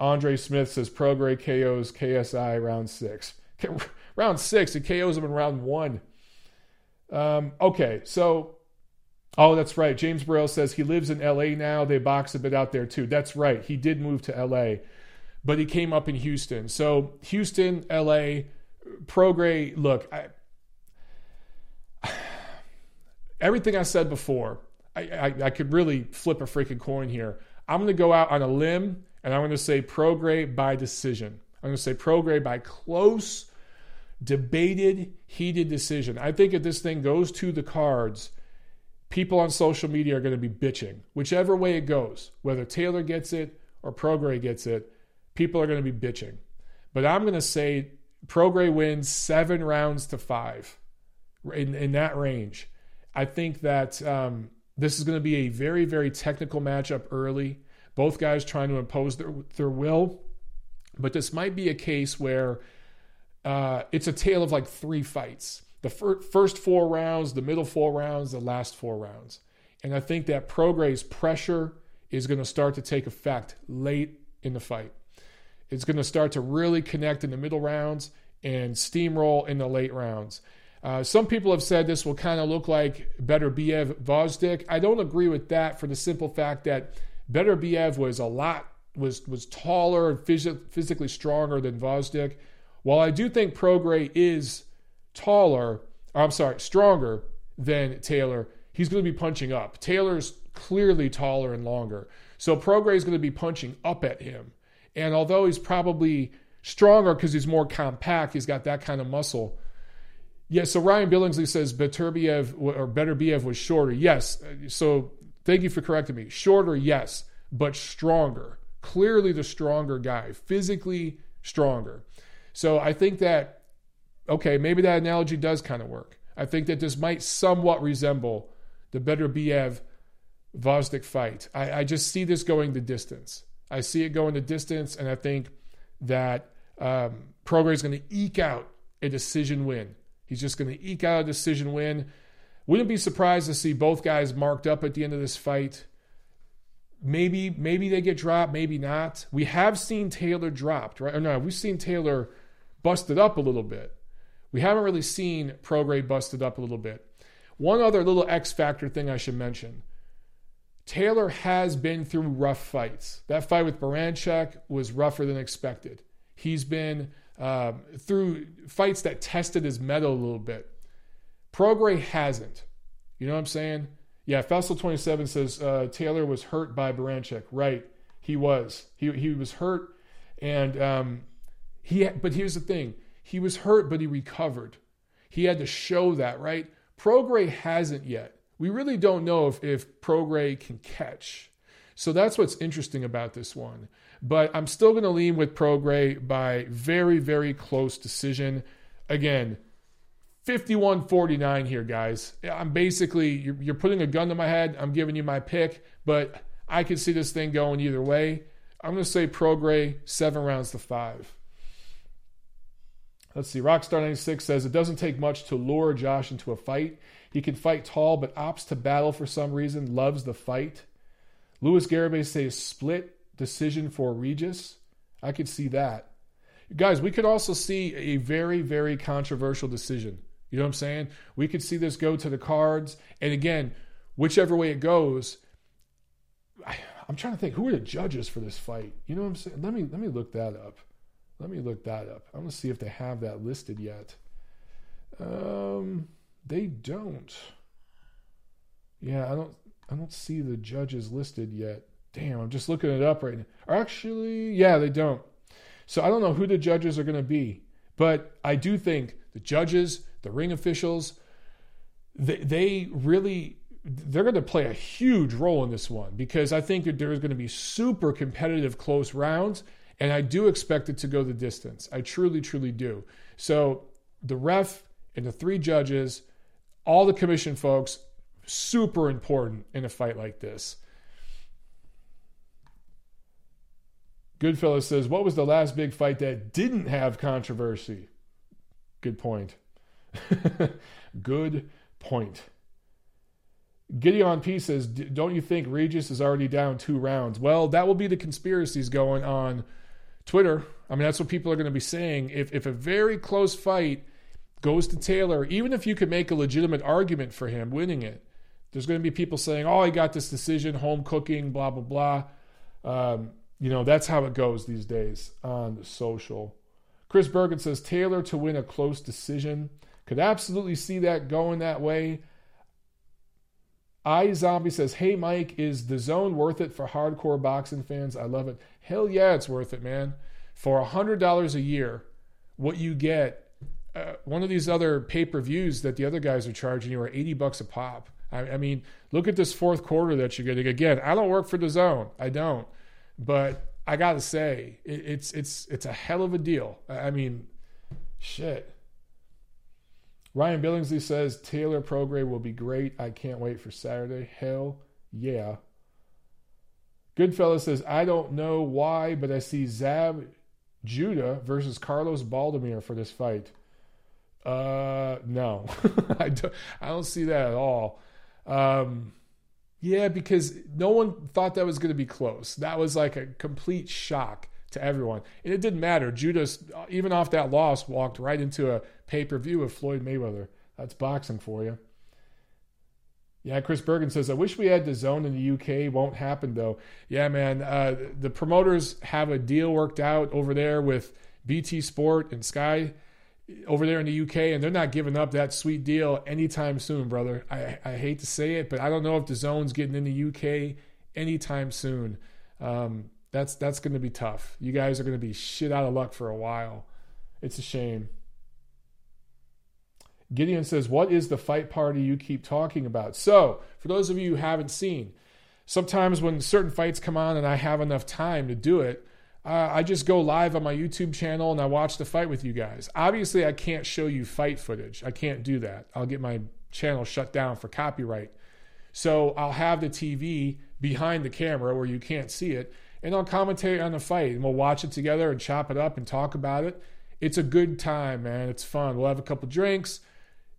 Andre Smith says, Prograis KOs KSI round six. round six, it KOs him in round one. Um, okay, so, oh, that's right. James Burrell says he lives in LA now. They box a bit out there too. That's right. He did move to LA, but he came up in Houston. So, Houston, LA, Prograis, look, I, everything I said before, I, I, I, could really flip a freaking coin here. I'm going to go out on a limb and I'm going to say Prograis by decision. I'm going to say Prograis by close, debated, heated decision. I think if this thing goes to the cards, people on social media are going to be bitching. Whichever way it goes, whether Taylor gets it or Prograis gets it, people are going to be bitching. But I'm going to say Prograis wins seven rounds to five in, in that range. I think that um, this is going to be a very, very technical matchup early. Both guys trying to impose their, their will. But this might be a case where uh, it's a tale of like three fights the fir- first four rounds, the middle four rounds, the last four rounds. And I think that Prograis' pressure is going to start to take effect late in the fight. It's going to start to really connect in the middle rounds and steamroll in the late rounds. Uh, some people have said this will kind of look like Beterbiev Gvozdyk. I don't agree with that for the simple fact that Beterbiev was a lot was was taller and phys- physically stronger than Gvozdyk. While I do think Prograis is taller, I'm sorry, stronger than Taylor, he's going to be punching up. Taylor's clearly taller and longer. So Prograis is going to be punching up at him. And although he's probably stronger because he's more compact, he's got that kind of muscle yeah, so Ryan Billingsley says Beterbiev or Beterbiev was shorter. Yes. So thank you for correcting me. Shorter, yes, but stronger. Clearly the stronger guy, physically stronger. So I think that, okay, maybe that analogy does kind of work. I think that this might somewhat resemble the Beterbiev Gvozdyk fight. I, I, just see this going the distance. I see it going the distance, and I think that um, Prograis is going to eke out a decision win. He's just going to eke out a decision win. Wouldn't be surprised to see both guys marked up at the end of this fight. Maybe, maybe they get dropped, maybe not. We have seen Taylor dropped, right? Or no, we've seen Taylor busted up a little bit. We haven't really seen Prograis busted up a little bit. One other little X factor thing I should mention. Taylor has been through rough fights. That fight with Baranchyk was rougher than expected. He's been um, through fights that tested his metal a little bit. Prograis hasn't. You know what I'm saying? Yeah, Fessel27 says uh, Taylor was hurt by Baranchyk. Right, he was. He, he was hurt, and um, he. But here's the thing: he was hurt, but he recovered. He had to show that, right? Prograis hasn't yet. We really don't know if, if Prograis can catch. So that's what's interesting about this one. But I'm still going to lean with Prograis by very, very close decision. Again, 51 49 here, guys. I'm basically, you're, you're putting a gun to my head. I'm giving you my pick, but I could see this thing going either way. I'm going to say Prograis, seven rounds to five. Let's see. Rockstar96 says it doesn't take much to lure Josh into a fight. He can fight tall, but opts to battle for some reason, loves the fight. Louis Garibay says split decision for Regis. I could see that. Guys, we could also see a very, very controversial decision You know what I'm saying? We could see this go to the cards. And again, whichever way it goes, I, am trying to think who are the judges for this fight. You know what I'm saying? Let me let me look that up. Let me look that up. I'm gonna see if they have that listed yet. Um, they don't. Yeah, I don't. I don't see the judges listed yet. Damn, I'm just looking it up right now. Actually, yeah, they don't. So I don't know who the judges are going to be, but I do think the judges, the ring officials, they, they really they're going to play a huge role in this one because I think that there's going to be super competitive close rounds, and I do expect it to go the distance. I truly, truly do. So the ref and the three judges, all the commission folks, super important in a fight like this. Goodfellas says, What was the last big fight that didn't have controversy? Good point. Good point. Gideon P says, Don't you think Regis is already down two rounds? Well, that will be the conspiracies going on Twitter. I mean, that's what people are going to be saying. If, if a very close fight goes to Taylor, even if you could make a legitimate argument for him winning it, there's going to be people saying, "Oh, I got this decision, home cooking, blah blah blah." Um, you know, that's how it goes these days on social. Chris Bergen says Taylor to win a close decision. Could absolutely see that going that way. I Zombie says, "Hey Mike, is DAZN worth it for hardcore boxing fans? I love it. Hell yeah, it's worth it, man. For a hundred dollars a year, what you get." Uh, one of these other pay per views that the other guys are charging you are 80 bucks a pop. I, I mean, look at this fourth quarter that you're getting. Again, I don't work for DAZN. I don't. But I gotta say, it, it's it's it's a hell of a deal. I mean, shit. Ryan Billingsley says Taylor Prograis will be great. I can't wait for Saturday. Hell yeah. Goodfellas says, I don't know why, but I see Zab Judah versus Carlos Baldomir for this fight. Uh, no, I don't. I don't see that at all. Um, yeah, because no one thought that was going to be close. That was like a complete shock to everyone. And it didn't matter. Judas, even off that loss, walked right into a pay per view of Floyd Mayweather. That's boxing for you. Yeah, Chris Bergen says, I wish we had DAZN in the UK. Won't happen though. Yeah, man. Uh, the promoters have a deal worked out over there with BT Sport and Sky over there in the UK, and they're not giving up that sweet deal anytime soon, brother. I, I hate to say it, but I don't know if DAZN's getting in the UK anytime soon. Um, that's that's going to be tough. You guys are going to be shit out of luck for a while. It's a shame. Gideon says, What is the fight party you keep talking about? So, for those of you who haven't seen, sometimes when certain fights come on and I have enough time to do it, uh, I just go live on my YouTube channel and I watch the fight with you guys. Obviously, I can't show you fight footage. I can't do that. I'll get my channel shut down for copyright. So I'll have the TV behind the camera where you can't see it, and I'll commentate on the fight and we'll watch it together and chop it up and talk about it. It's a good time, man. It's fun. We'll have a couple drinks.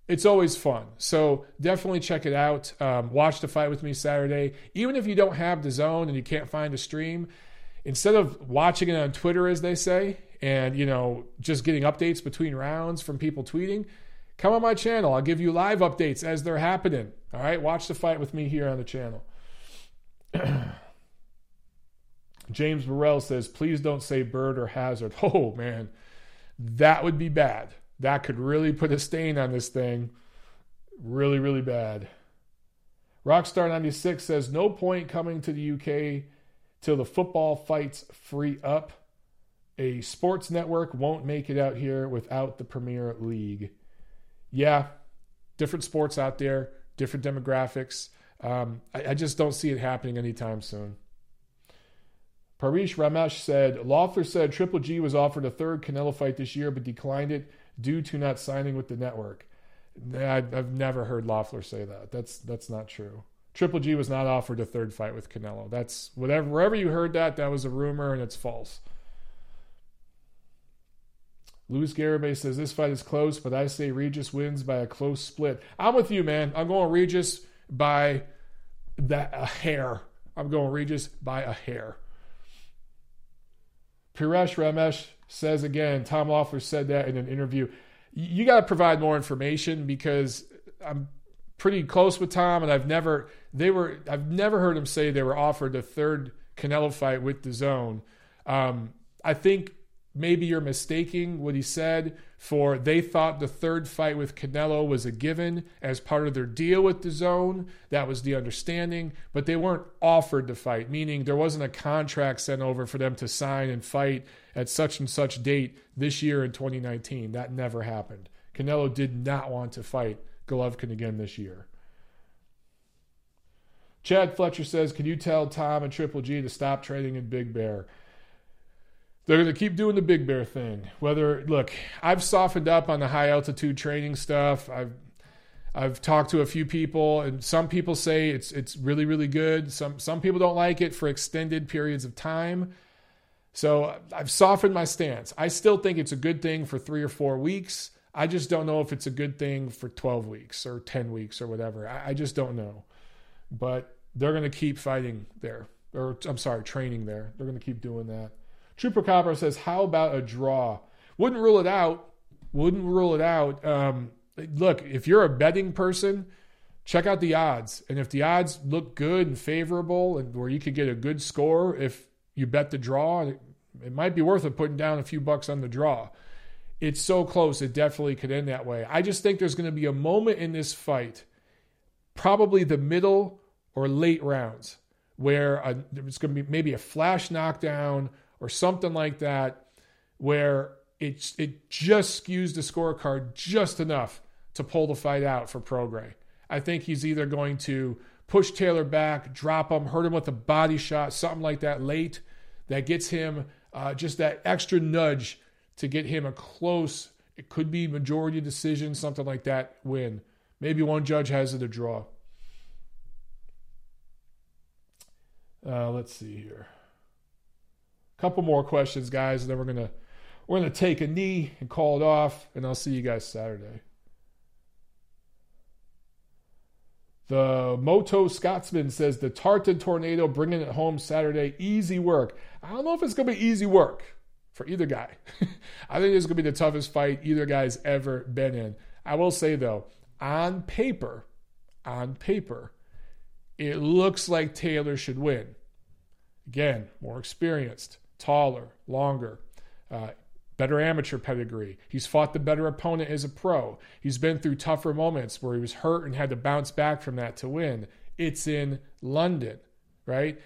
It's always fun. So definitely check it out. Um, watch the fight with me Saturday. Even if you don't have DAZN and you can't find a stream, instead of watching it on Twitter, as they say, and you know just getting updates between rounds from people tweeting, come on my channel. I'll give you live updates as they're happening. All right, watch the fight with me here on the channel. James Burrell says, "Please don't say Byrd or Hazard." Oh man, that would be bad. That could really put a stain on this thing. Really, really bad. Rockstar96 says, No point coming to the UK till the football fights free up. A sports network won't make it out here without the Premier League. Yeah, different sports out there, different demographics. Um, I, I, just don't see it happening anytime soon. Parish Ramesh said, Loeffler said Triple G was offered a third Canelo fight this year but declined it due to not signing with the network. I've never heard Loeffler say that. That's that's not true. Triple G was not offered a third fight with Canelo. That's whatever wherever you heard that, that was a rumor and it's false. Luis Garibay says this fight is close, but I say Regis wins by a close split. I'm with you, man. I'm going Regis by that a hair. I'm going Regis by a hair. Piresh Ramesh says again, Tom Loeffler said that in an interview. you got to provide more information because I'm pretty close with Tom, and I've never they were I've never heard him say they were offered a third Canelo fight with DAZN. Um, I think maybe you're mistaking what he said for they thought the third fight with Canelo was a given as part of their deal with DAZN. That was the understanding, but they weren't offered to fight, meaning there wasn't a contract sent over for them to sign and fight at such and such date this year in 2019. That never happened. Canelo did not want to fight Golovkin again this year. Chad Fletcher says, Can you tell Tom and Triple G to stop trading in Big Bear? They're going to keep doing the Big Bear thing. Whether, look, I've softened up on the high altitude training stuff. I've I've talked to a few people, and some people say it's it's really really good. Some some people don't like it for extended periods of time. So I've softened my stance. I still think it's a good thing for three or four weeks. I just don't know if it's a good thing for 12 weeks or 10 weeks or whatever. I, I just don't know. But they're going to keep fighting there. Or, I'm sorry, training there. They're going to keep doing that. Trooper Copper says, How about a draw? Wouldn't rule it out. Wouldn't rule it out. Um, look, if you're a betting person, check out the odds. And if the odds look good and favorable and where you could get a good score if you bet the draw, it might be worth it putting down a few bucks on the draw it's so close. It definitely could end that way. I just think there's going to be a moment in this fight, probably the middle or late rounds, where a, there's going to be maybe a flash knockdown or something like that, where it it just skews the scorecard just enough to pull the fight out for Prograis. I think he's either going to push Taylor back, drop him, hurt him with a body shot, something like that late, that gets him uh, just that extra nudge to get him a close, it could be majority decision, something like that, win. Maybe one judge has it a draw. Uh, let's see here. A couple more questions, guys, and then we're gonna we're gonna take a knee and call it off, and I'll see you guys Saturday. The Moto Scotsman says the Tartan Tornado bringing it home Saturday. Easy work. I don't know if it's going to be easy work for either guy. I think this is going to be the toughest fight either guy's ever been in. I will say, though, on paper, on paper, it looks like Taylor should win. Again, more experienced, taller, longer, uh, better amateur pedigree. He's fought the better opponent as a pro. He's been through tougher moments where he was hurt and had to bounce back from that to win. It's in London, right?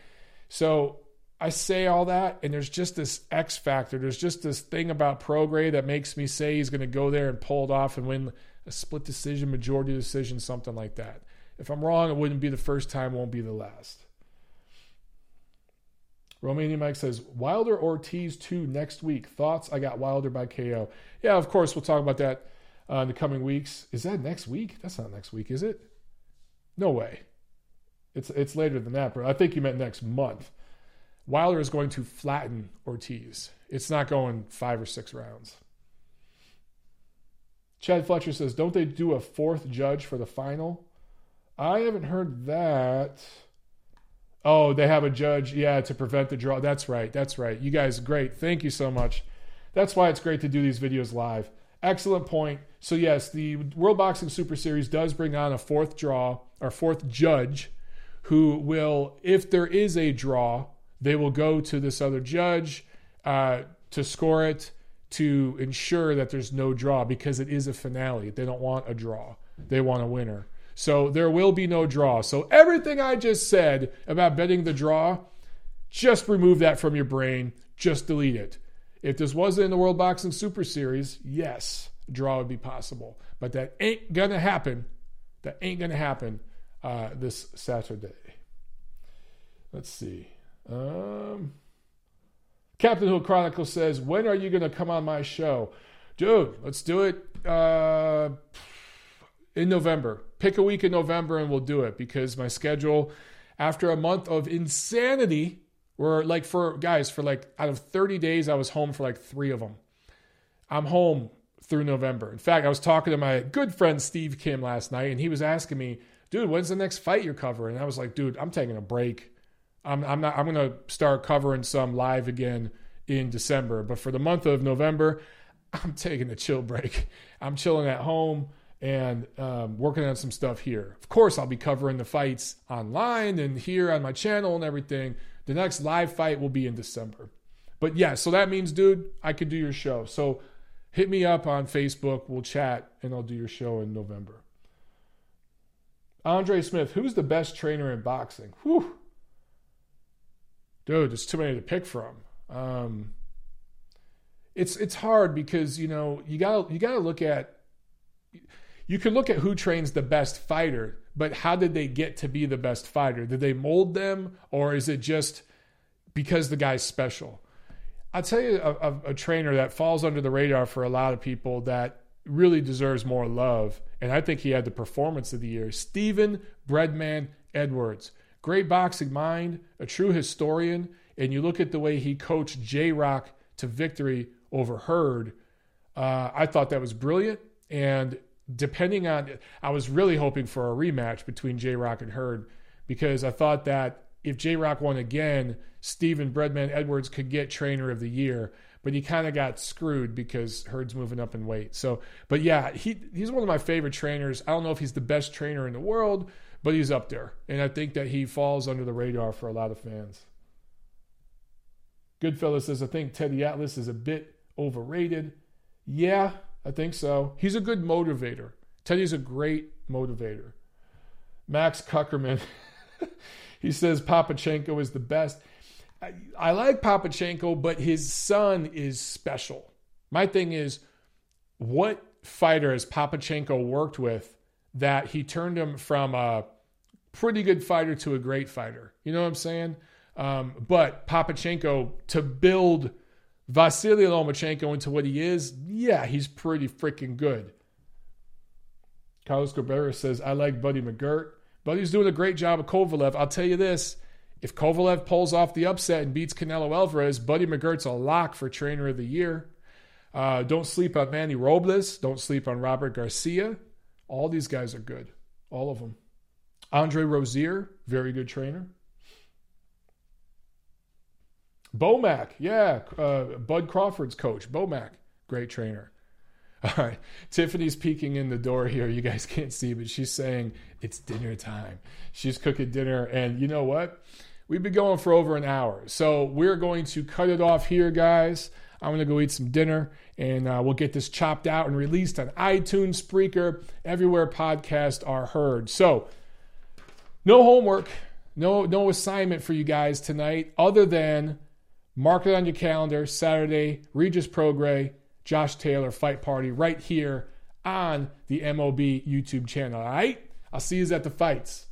So I say all that, and there's just this X factor. There's just this thing about Prograis that makes me say he's going to go there and pull it off and win a split decision, majority decision, something like that. If I'm wrong, it wouldn't be the first time, won't be the last. Romanian Mike says Wilder Ortiz 2 next week. Thoughts? I got Wilder by KO. Yeah, of course, we'll talk about that uh, in the coming weeks. Is that next week? That's not next week, is it? No way. It's it's later than that, bro. I think you meant next month. Wilder is going to flatten Ortiz. It's not going five or six rounds. Chad Fletcher says, Don't they do a fourth judge for the final? I haven't heard that. Oh, they have a judge, yeah, to prevent the draw. That's right. That's right. You guys, great. Thank you so much. That's why it's great to do these videos live. Excellent point. So, yes, the World Boxing Super Series does bring on a fourth draw or fourth judge who will, if there is a draw, they will go to this other judge uh, to score it to ensure that there's no draw because it is a finale. They don't want a draw, they want a winner. So there will be no draw. So everything I just said about betting the draw, just remove that from your brain. Just delete it. If this wasn't in the World Boxing Super Series, yes, draw would be possible. But that ain't gonna happen. That ain't gonna happen uh, this Saturday. Let's see. Um, Captain Hook Chronicle says, "When are you going to come on my show, dude? Let's do it uh, in November. Pick a week in November, and we'll do it because my schedule, after a month of insanity, where like for guys for like out of thirty days, I was home for like three of them. I'm home through November. In fact, I was talking to my good friend Steve Kim last night, and he was asking me, dude, when's the next fight you're covering? And I was like, dude, I'm taking a break. I'm, I'm not. I'm going to start covering some live again in December. But for the month of November, I'm taking a chill break. I'm chilling at home and um, working on some stuff here. Of course, I'll be covering the fights online and here on my channel and everything. The next live fight will be in December. But yeah, so that means, dude, I could do your show. So hit me up on Facebook. We'll chat and I'll do your show in November. Andre Smith, who's the best trainer in boxing? Whew. Dude, there's too many to pick from. Um, it's it's hard because you know you got you got to look at you can look at who trains the best fighter, but how did they get to be the best fighter? Did they mold them, or is it just because the guy's special? I'll tell you a, a, a trainer that falls under the radar for a lot of people that really deserves more love, and I think he had the performance of the year. Stephen Breadman Edwards, great boxing mind, a true historian, and you look at the way he coached J Rock to victory over Hurd. Uh, I thought that was brilliant, and depending on, I was really hoping for a rematch between J Rock and Hurd because I thought that if J Rock won again, Stephen Breadman Edwards could get Trainer of the Year, but he kind of got screwed because Hurd's moving up in weight. So, but yeah, he he's one of my favorite trainers. I don't know if he's the best trainer in the world, but he's up there, and I think that he falls under the radar for a lot of fans. Goodfellas says, I think Teddy Atlas is a bit overrated. Yeah, I think so. He's a good motivator. Teddy's a great motivator. Max Kuckerman, he says Papachenko is the best. I, I like Papachenko, but his son is special. My thing is, what fighter has Papachenko worked with that he turned him from a pretty good fighter to a great fighter? You know what I'm saying? Um, but Papachenko to build Vasily Lomachenko into what he is, yeah, he's pretty freaking good. Carlos Cabrera says, I like Buddy McGirt. Buddy's doing a great job of Kovalev. I'll tell you this if Kovalev pulls off the upset and beats Canelo Alvarez, Buddy McGirt's a lock for Trainer of the Year. Uh, don't sleep on Manny Robles. Don't sleep on Robert Garcia. All these guys are good. All of them. Andre Rozier, very good trainer. Bomac, yeah, uh, Bud Crawford's coach. Bomac, great trainer. All right. Tiffany's peeking in the door here. You guys can't see, but she's saying it's dinner time. She's cooking dinner. And you know what? We've been going for over an hour. So we're going to cut it off here, guys. I'm going to go eat some dinner and uh, we'll get this chopped out and released on iTunes, Spreaker, everywhere podcasts are heard. So, no homework, no no assignment for you guys tonight other than mark it on your calendar Saturday, Regis Prograis, Josh Taylor fight party right here on the MOB YouTube channel. All right? I'll see you at the fights.